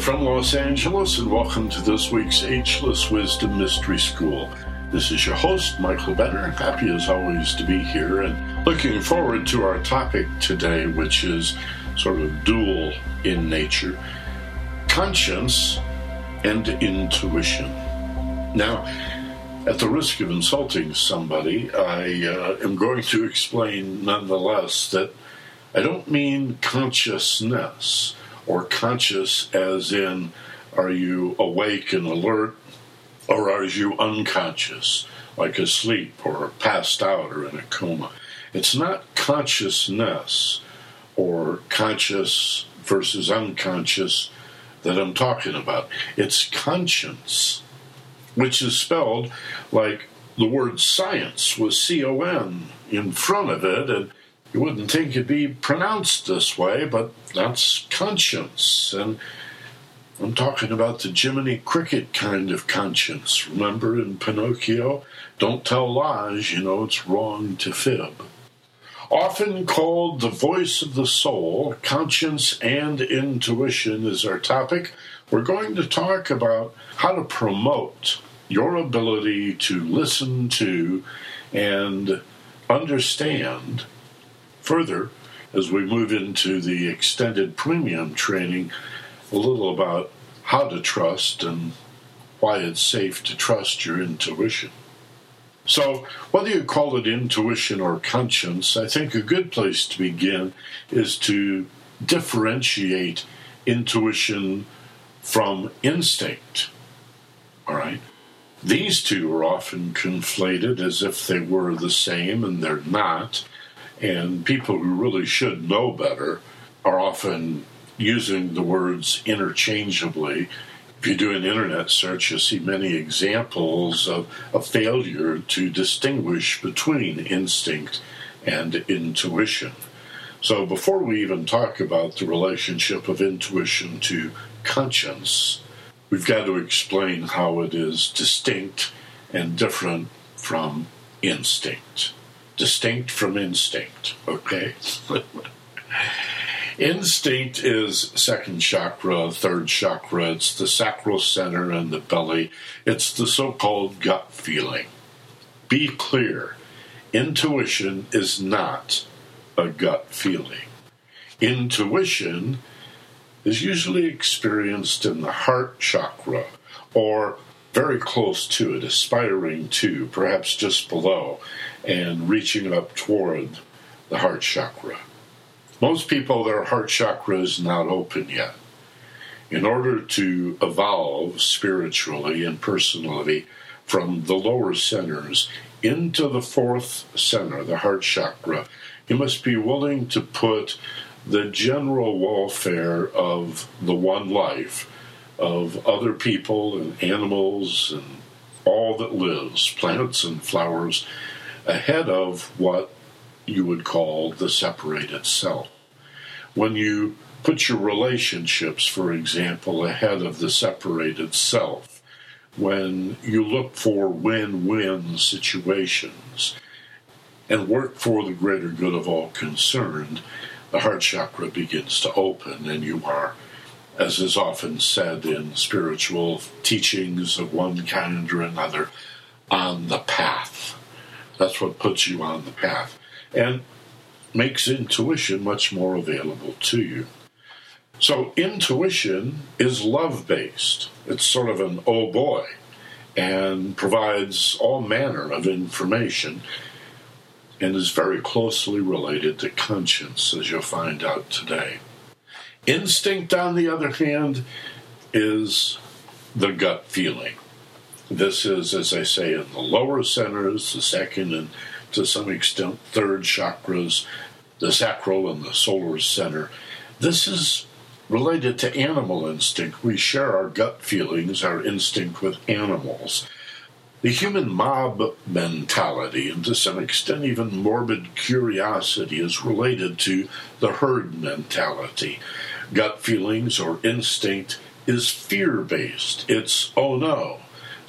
From Los Angeles, and welcome to this week's Ageless Wisdom Mystery School. This is your host, Michael Benner. Happy as always to be here, and looking forward to our topic today, which is sort of dual in nature conscience and intuition. Now, at the risk of insulting somebody, I uh, am going to explain nonetheless that I don't mean consciousness or conscious as in are you awake and alert or are you unconscious like asleep or passed out or in a coma? It's not consciousness or conscious versus unconscious that I'm talking about. It's conscience which is spelled like the word science with C O N in front of it and you wouldn't think it'd be pronounced this way, but that's conscience. And I'm talking about the Jiminy Cricket kind of conscience. Remember in Pinocchio? Don't tell lies, you know it's wrong to fib. Often called the voice of the soul, conscience and intuition is our topic. We're going to talk about how to promote your ability to listen to and understand Further, as we move into the extended premium training, a little about how to trust and why it's safe to trust your intuition. So, whether you call it intuition or conscience, I think a good place to begin is to differentiate intuition from instinct. All right? These two are often conflated as if they were the same, and they're not. And people who really should know better are often using the words interchangeably. If you do an internet search, you'll see many examples of a failure to distinguish between instinct and intuition. So, before we even talk about the relationship of intuition to conscience, we've got to explain how it is distinct and different from instinct distinct from instinct, okay? instinct is second chakra, third chakra, it's the sacral center and the belly. It's the so called gut feeling. Be clear intuition is not a gut feeling. Intuition is usually experienced in the heart chakra or very close to it, aspiring to, perhaps just below and reaching up toward the heart chakra. Most people, their heart chakra is not open yet. In order to evolve spiritually and personally from the lower centers into the fourth center, the heart chakra, you must be willing to put the general welfare of the one life, of other people and animals and all that lives, plants and flowers, ahead of what you would call the separated self. When you put your relationships, for example, ahead of the separated self, when you look for win win situations and work for the greater good of all concerned, the heart chakra begins to open, and you are, as is often said in spiritual teachings of one kind or another, on the path that's what puts you on the path and makes intuition much more available to you. So, intuition is love based. It's sort of an oh boy and provides all manner of information and is very closely related to conscience, as you'll find out today. Instinct, on the other hand, is the gut feeling. This is, as I say, in the lower centers, the second and to some extent third chakras, the sacral and the solar center. This is related to animal instinct. We share our gut feelings, our instinct with animals. The human mob mentality, and to some extent even morbid curiosity, is related to the herd mentality. Gut feelings or instinct is fear based. It's, oh no,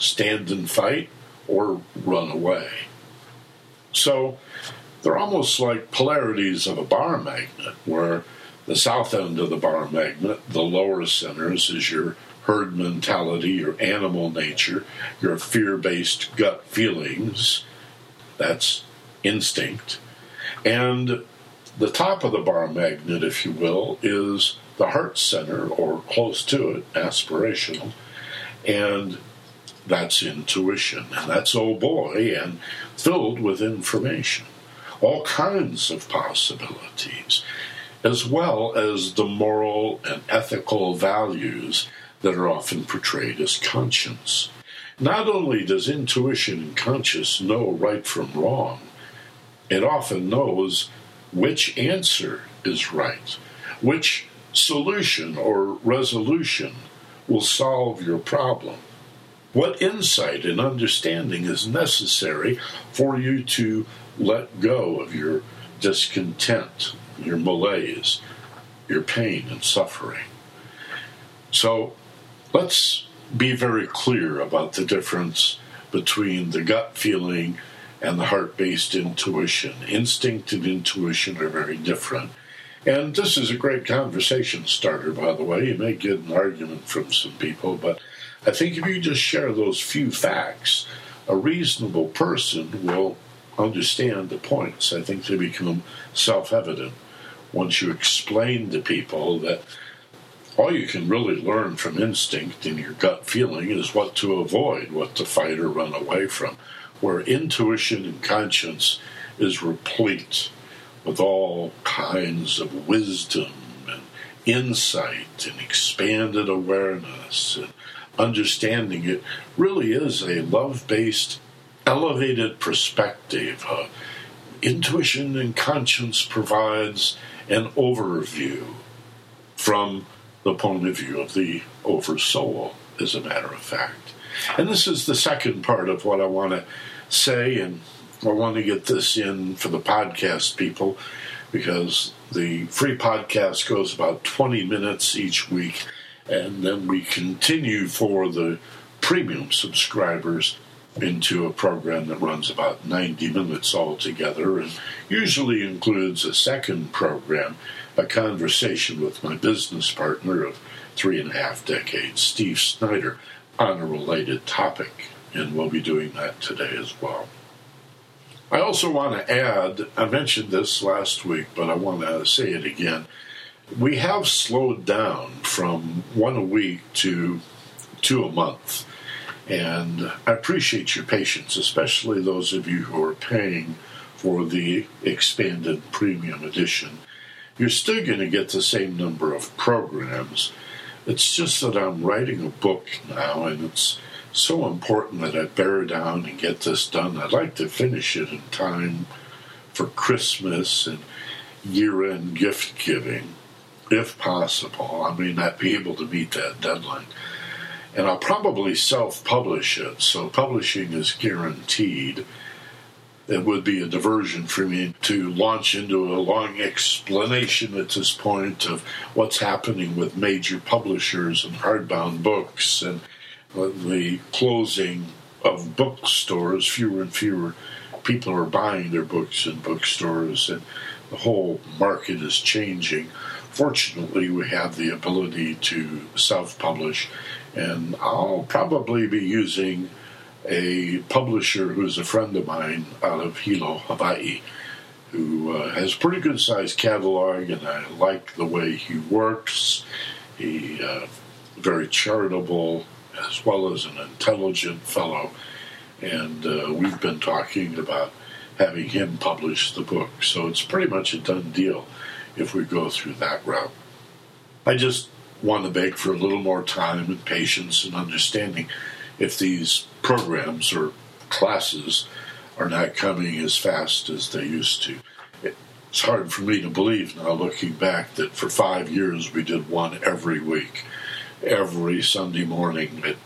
stand and fight or run away. So they're almost like polarities of a bar magnet, where The south end of the bar magnet, the lower centers, is your herd mentality, your animal nature, your fear based gut feelings. That's instinct. And the top of the bar magnet, if you will, is the heart center or close to it, aspirational. And that's intuition. And that's oh boy, and filled with information. All kinds of possibilities, as well as the moral and ethical values that are often portrayed as conscience. Not only does intuition and conscience know right from wrong, it often knows which answer is right, which solution or resolution will solve your problem. What insight and understanding is necessary for you to let go of your discontent, your malaise, your pain and suffering? So let's be very clear about the difference between the gut feeling and the heart based intuition. Instinct and intuition are very different. And this is a great conversation starter, by the way. You may get an argument from some people, but I think if you just share those few facts, a reasonable person will understand the points. I think they become self evident once you explain to people that all you can really learn from instinct and your gut feeling is what to avoid, what to fight or run away from where intuition and conscience is replete with all kinds of wisdom and insight and expanded awareness and understanding. It really is a love based, elevated perspective. Uh, intuition and conscience provides an overview from the point of view of the oversoul, as a matter of fact. And this is the second part of what I want to say, and I want to get this in for the podcast people because the free podcast goes about 20 minutes each week, and then we continue for the premium subscribers into a program that runs about 90 minutes altogether and usually includes a second program, a conversation with my business partner of three and a half decades, Steve Snyder, on a related topic and we'll be doing that today as well. I also want to add, I mentioned this last week, but I want to say it again. We have slowed down from one a week to two a month. And I appreciate your patience, especially those of you who are paying for the expanded premium edition. You're still going to get the same number of programs. It's just that I'm writing a book now, and it's so important that I bear down and get this done. I'd like to finish it in time for Christmas and year end gift giving, if possible. I may not be able to meet that deadline. And I'll probably self publish it, so publishing is guaranteed. It would be a diversion for me to launch into a long explanation at this point of what's happening with major publishers and hardbound books and the closing of bookstores, fewer and fewer people are buying their books in bookstores, and the whole market is changing. Fortunately, we have the ability to self publish, and I'll probably be using a publisher who's a friend of mine out of Hilo, Hawaii, who uh, has a pretty good sized catalog, and I like the way he works. He uh, very charitable, as well as an intelligent fellow. And uh, we've been talking about having him publish the book. So it's pretty much a done deal if we go through that route. I just want to beg for a little more time and patience and understanding if these programs or classes are not coming as fast as they used to. It's hard for me to believe now, looking back, that for five years we did one every week every Sunday morning at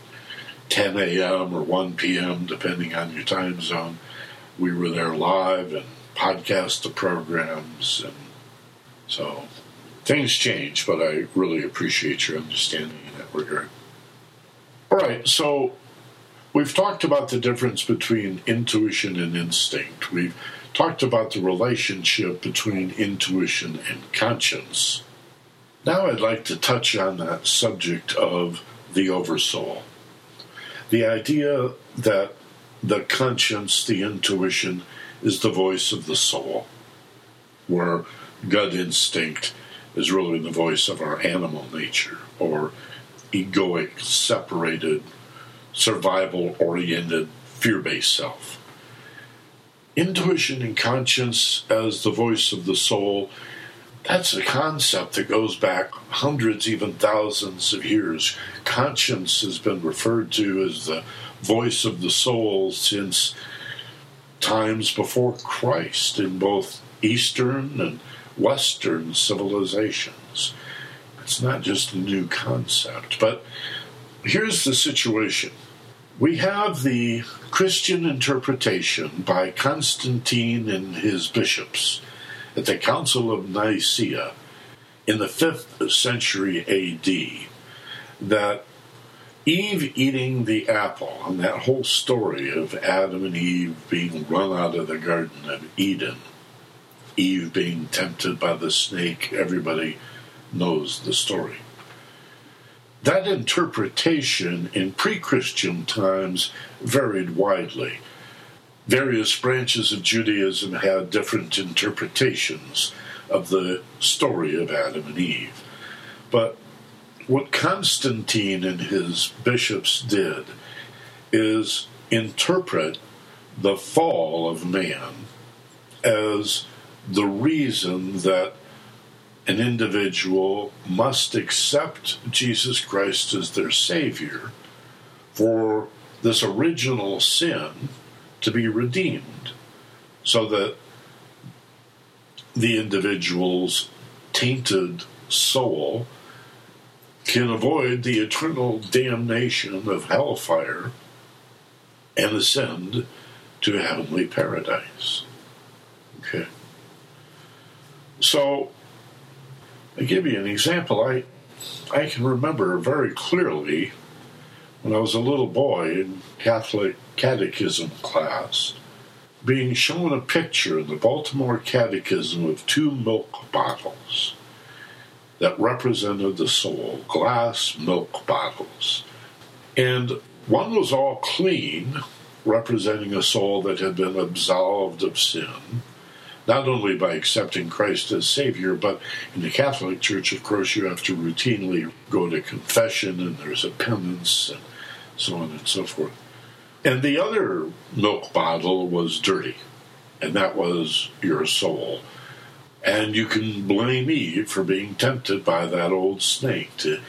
10 a.m. or 1 p.m., depending on your time zone. We were there live and podcast the programs. And so things change, but I really appreciate your understanding in that regard. All right, so we've talked about the difference between intuition and instinct. We've talked about the relationship between intuition and conscience. Now I'd like to touch on that subject of the oversoul. The idea that the conscience, the intuition, is the voice of the soul, where gut instinct is really the voice of our animal nature or egoic, separated, survival oriented, fear based self. Intuition and conscience as the voice of the soul, that's a concept that goes back hundreds, even thousands of years. Conscience has been referred to as the voice of the soul since times before Christ in both Eastern and Western civilizations. It's not just a new concept. But here's the situation we have the Christian interpretation by Constantine and his bishops at the Council of Nicaea in the 5th century AD that Eve eating the apple and that whole story of Adam and Eve being run out of the Garden of Eden, Eve being tempted by the snake, everybody knows the story. That interpretation in pre Christian times varied widely. Various branches of Judaism had different interpretations of the story of Adam and Eve. But what Constantine and his bishops did is interpret the fall of man as the reason that an individual must accept Jesus Christ as their Savior for this original sin to be redeemed so that the individual's tainted soul can avoid the eternal damnation of hellfire and ascend to heavenly paradise. So, I give you an example. I, I can remember very clearly when I was a little boy in Catholic catechism class being shown a picture in the Baltimore Catechism of two milk bottles that represented the soul, glass milk bottles. And one was all clean, representing a soul that had been absolved of sin, not only by accepting Christ as Savior, but in the Catholic Church, of course, you have to routinely go to confession and there's a penance and so on and so forth. And the other milk bottle was dirty, and that was your soul and you can blame Eve for being tempted by that old snake to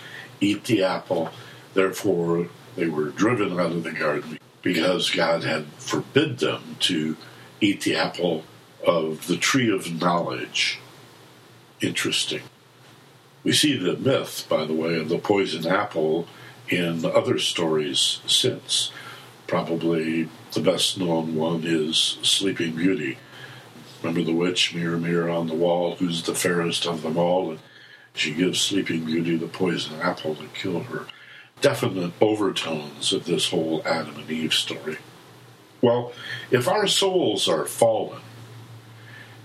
eat the apple. Therefore, they were driven out of the garden because God had forbid them to eat the apple of the tree of knowledge. Interesting. We see the myth, by the way, of the poison apple in other stories since. Probably the best known one is Sleeping Beauty Remember the witch, mirror, mirror on the wall, who's the fairest of them all? And she gives Sleeping Beauty the poison apple to kill her. Definite overtones of this whole Adam and Eve story. Well, if our souls are fallen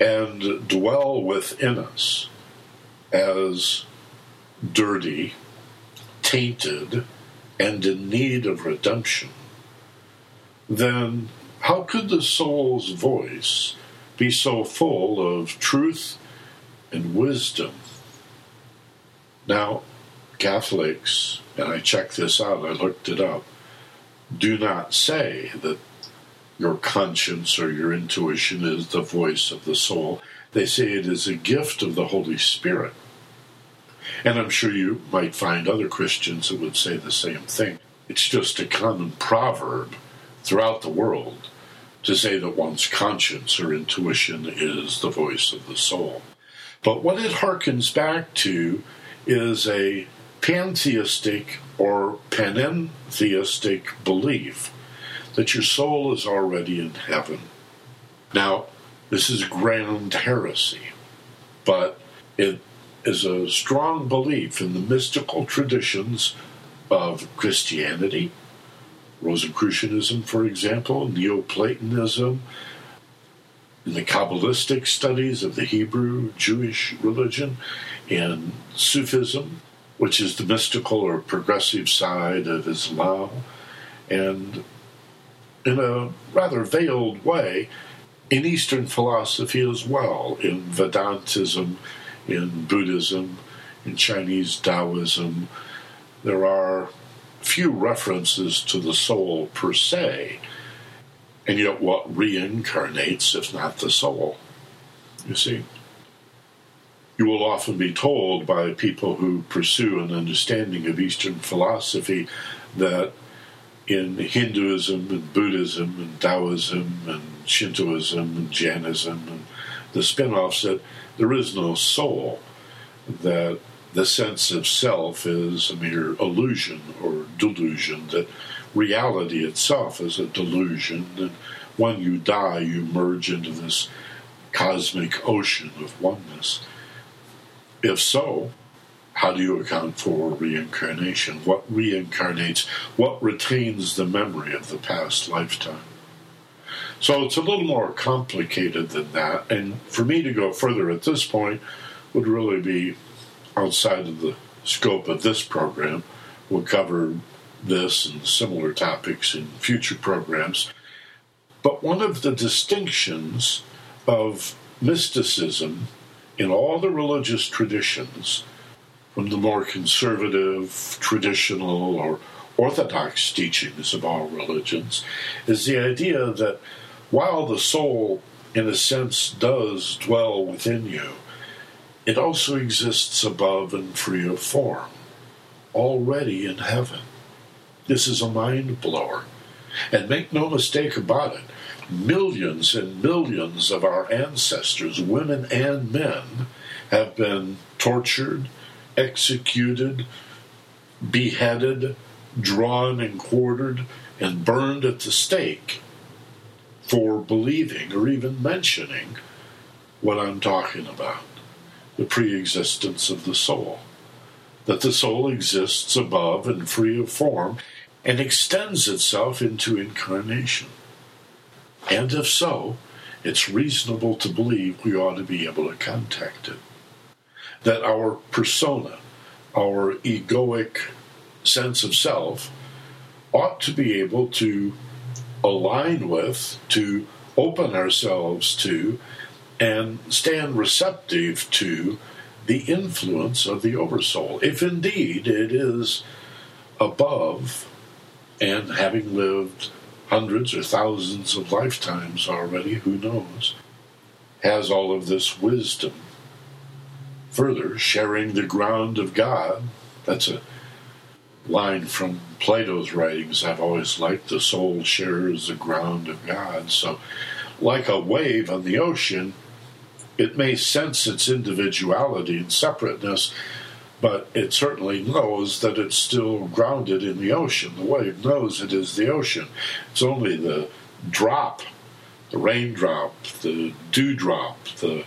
and dwell within us as dirty, tainted, and in need of redemption, then how could the soul's voice be so full of truth and wisdom. Now, Catholics, and I checked this out, I looked it up, do not say that your conscience or your intuition is the voice of the soul. They say it is a gift of the Holy Spirit. And I'm sure you might find other Christians that would say the same thing. It's just a common proverb throughout the world to say that one's conscience or intuition is the voice of the soul. But what it harkens back to is a pantheistic or panentheistic belief that your soul is already in heaven. Now, this is grand heresy, but it is a strong belief in the mystical traditions of Christianity, Rosicrucianism, for example, Neoplatonism, in the Kabbalistic studies of the Hebrew Jewish religion, in Sufism, which is the mystical or progressive side of Islam, and in a rather veiled way in Eastern philosophy as well, in Vedantism, in Buddhism, in Chinese Taoism. There are few references to the soul per se, and yet what reincarnates if not the soul? You see? You will often be told by people who pursue an understanding of Eastern philosophy that in Hinduism and Buddhism and Taoism and Shintoism and Jainism and the spin offs that there is no soul, that the sense of self is a mere illusion or delusion, that reality itself is a delusion, and when you die, you merge into this cosmic ocean of oneness. If so, how do you account for reincarnation? What reincarnates? What retains the memory of the past lifetime? So it's a little more complicated than that. And for me to go further at this point would really be outside of the scope of this program. We'll cover this and similar topics in future programs. But one of the distinctions of mysticism in all the religious traditions, from the more conservative, traditional, or orthodox teachings of all religions, is the idea that while the soul, in a sense, does dwell within you, it also exists above and free of form, already in heaven. This is a mind blower. And make no mistake about it, millions and millions of our ancestors, women and men, have been tortured, executed, beheaded, drawn and quartered, and burned at the stake for believing or even mentioning what I'm talking about the pre existence of the soul. That the soul exists above and free of form and extends itself into incarnation. And if so, it's reasonable to believe we ought to be able to contact it. That our persona, our egoic sense of self, ought to be able to align with, to open ourselves to, and stand receptive to the influence of the oversoul, if indeed it is above and having lived hundreds or thousands of lifetimes already, who knows, has all of this wisdom. Further, sharing the ground of God, that's a line from Plato's writings I've always liked the soul shares the ground of God. So, like a wave on the ocean, it may sense its individuality and separateness, but it certainly knows that it's still grounded in the ocean. The wave knows it is the ocean. It's only the drop, the raindrop, the dewdrop, the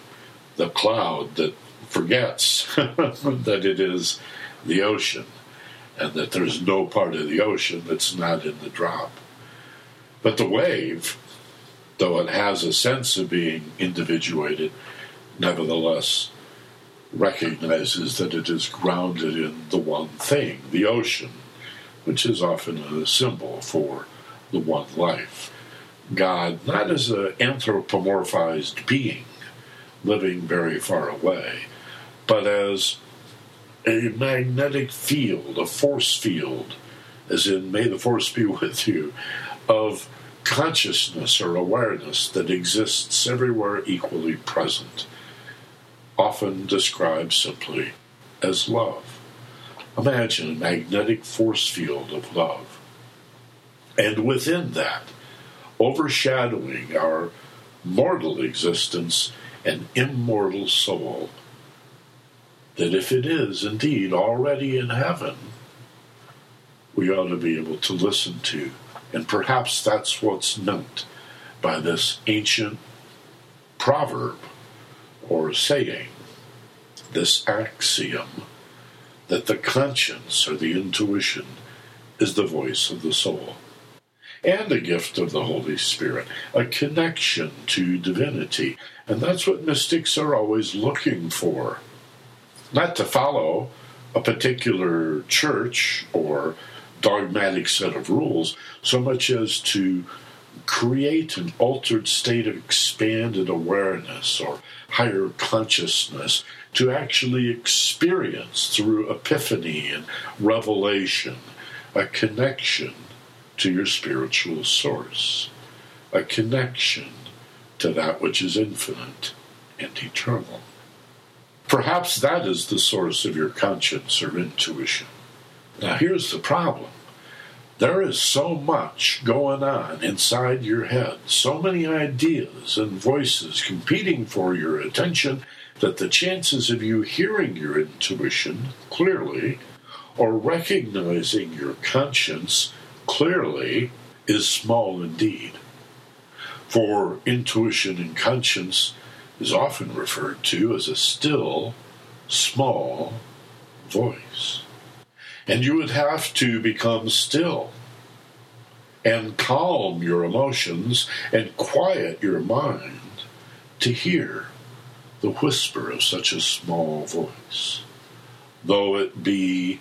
the cloud that forgets that it is the ocean and that there's no part of the ocean that's not in the drop. But the wave, though it has a sense of being individuated, nevertheless recognizes that it is grounded in the one thing, the ocean, which is often a symbol for the one life. God, not as an anthropomorphized being living very far away, but as a magnetic field, a force field, as in, may the force be with you, of consciousness or awareness that exists everywhere equally present, often described simply as love. Imagine a magnetic force field of love. And within that, overshadowing our mortal existence, an immortal soul that if it is indeed already in heaven, we ought to be able to listen to. And perhaps that's what's meant by this ancient proverb or saying, this axiom, that the conscience or the intuition is the voice of the soul. And a gift of the Holy Spirit, a connection to divinity. And that's what mystics are always looking for not to follow a particular church or dogmatic set of rules so much as to create an altered state of expanded awareness or higher consciousness to actually experience through epiphany and revelation a connection to your spiritual source, a connection to that which is infinite and eternal. Perhaps that is the source of your conscience or intuition. Now, here's the problem there is so much going on inside your head, so many ideas and voices competing for your attention that the chances of you hearing your intuition clearly or recognizing your conscience clearly is small indeed. For intuition and conscience is often referred to as a still, small voice. And you would have to become still and calm your emotions and quiet your mind to hear the whisper of such a small voice, though it be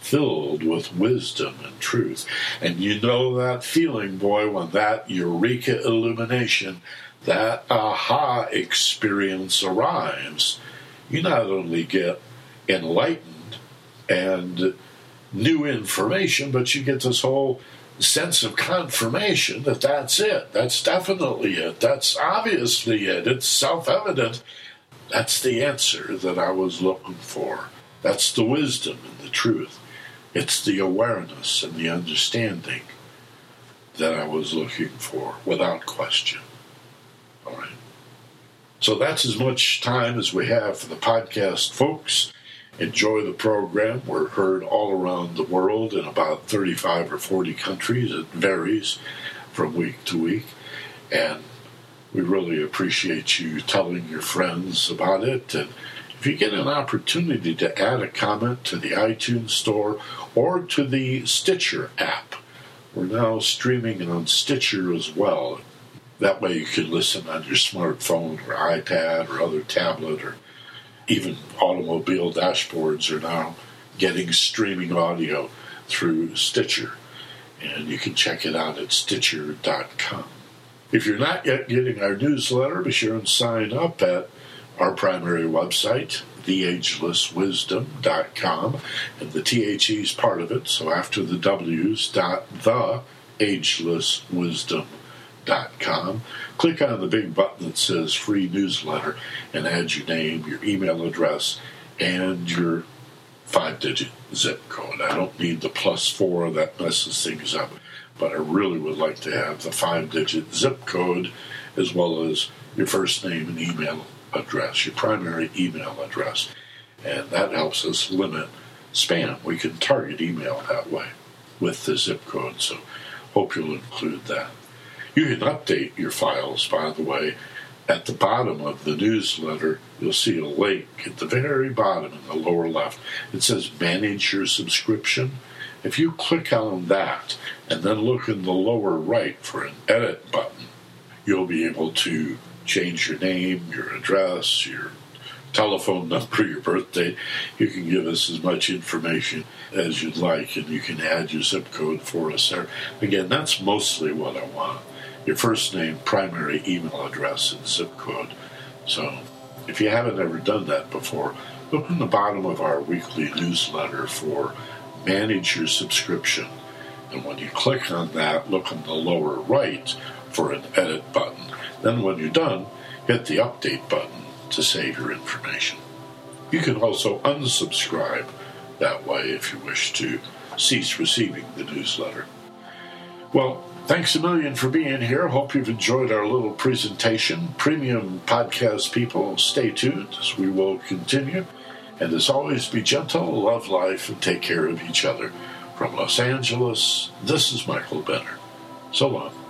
filled with wisdom and truth. And you know that feeling, boy, when that eureka illumination, that aha experience arrives, you not only get enlightened and new information, but you get this whole sense of confirmation that that's it. That's definitely it. That's obviously it. It's self evident. That's the answer that I was looking for. That's the wisdom and the truth. It's the awareness and the understanding that I was looking for without question. All right. So that's as much time as we have for the podcast, folks. Enjoy the program. We're heard all around the world in about 35 or 40 countries. It varies from week to week. And we really appreciate you telling your friends about it. And if you get an opportunity to add a comment to the iTunes Store or to the Stitcher app, we're now streaming on Stitcher as well. That way you can listen on your smartphone or iPad or other tablet or even automobile dashboards are now getting streaming audio through Stitcher. And you can check it out at Stitcher.com. If you're not yet getting our newsletter, be sure and sign up at our primary website, theagelesswisdom.com. And the THE is part of it, so after the W's, dot the agelesswisdom.com. Click on the big button that says free newsletter and add your name, your email address, and your five digit zip code. I don't need the plus four that messes things up, but I really would like to have the five digit zip code as well as your first name and email address, your primary email address. And that helps us limit spam. We can target email that way with the zip code. So hope you'll include that. You can update your files, by the way. At the bottom of the newsletter, you'll see a link at the very bottom in the lower left. It says Manage Your Subscription. If you click on that and then look in the lower right for an edit button, you'll be able to change your name, your address, your telephone number, your birthday. You can give us as much information as you'd like, and you can add your zip code for us there. Again, that's mostly what I want your first name, primary email address, and zip code. So if you haven't ever done that before, look in the bottom of our weekly newsletter for manage your subscription. And when you click on that, look in the lower right for an edit button. Then when you're done, hit the update button to save your information. You can also unsubscribe that way if you wish to cease receiving the newsletter. Well, Thanks a million for being here. Hope you've enjoyed our little presentation. Premium podcast people, stay tuned as we will continue. And as always, be gentle, love life, and take care of each other. From Los Angeles, this is Michael Benner. So long.